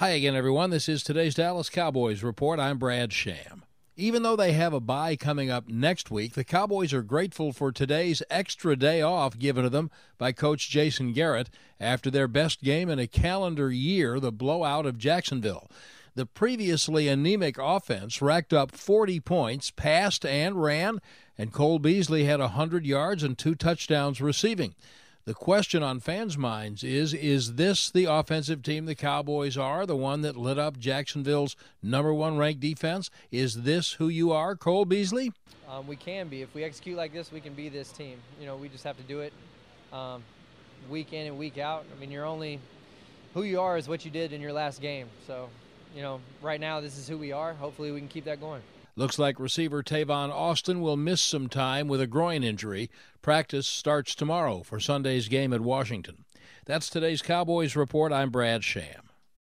Hi again, everyone. This is today's Dallas Cowboys Report. I'm Brad Sham. Even though they have a bye coming up next week, the Cowboys are grateful for today's extra day off given to them by Coach Jason Garrett after their best game in a calendar year, the blowout of Jacksonville. The previously anemic offense racked up 40 points, passed and ran, and Cole Beasley had 100 yards and two touchdowns receiving. The question on fans' minds is Is this the offensive team the Cowboys are, the one that lit up Jacksonville's number one ranked defense? Is this who you are, Cole Beasley? Um, we can be. If we execute like this, we can be this team. You know, we just have to do it um, week in and week out. I mean, you're only who you are is what you did in your last game. So, you know, right now, this is who we are. Hopefully, we can keep that going. Looks like receiver Tavon Austin will miss some time with a groin injury. Practice starts tomorrow for Sunday's game at Washington. That's today's Cowboys Report. I'm Brad Sham.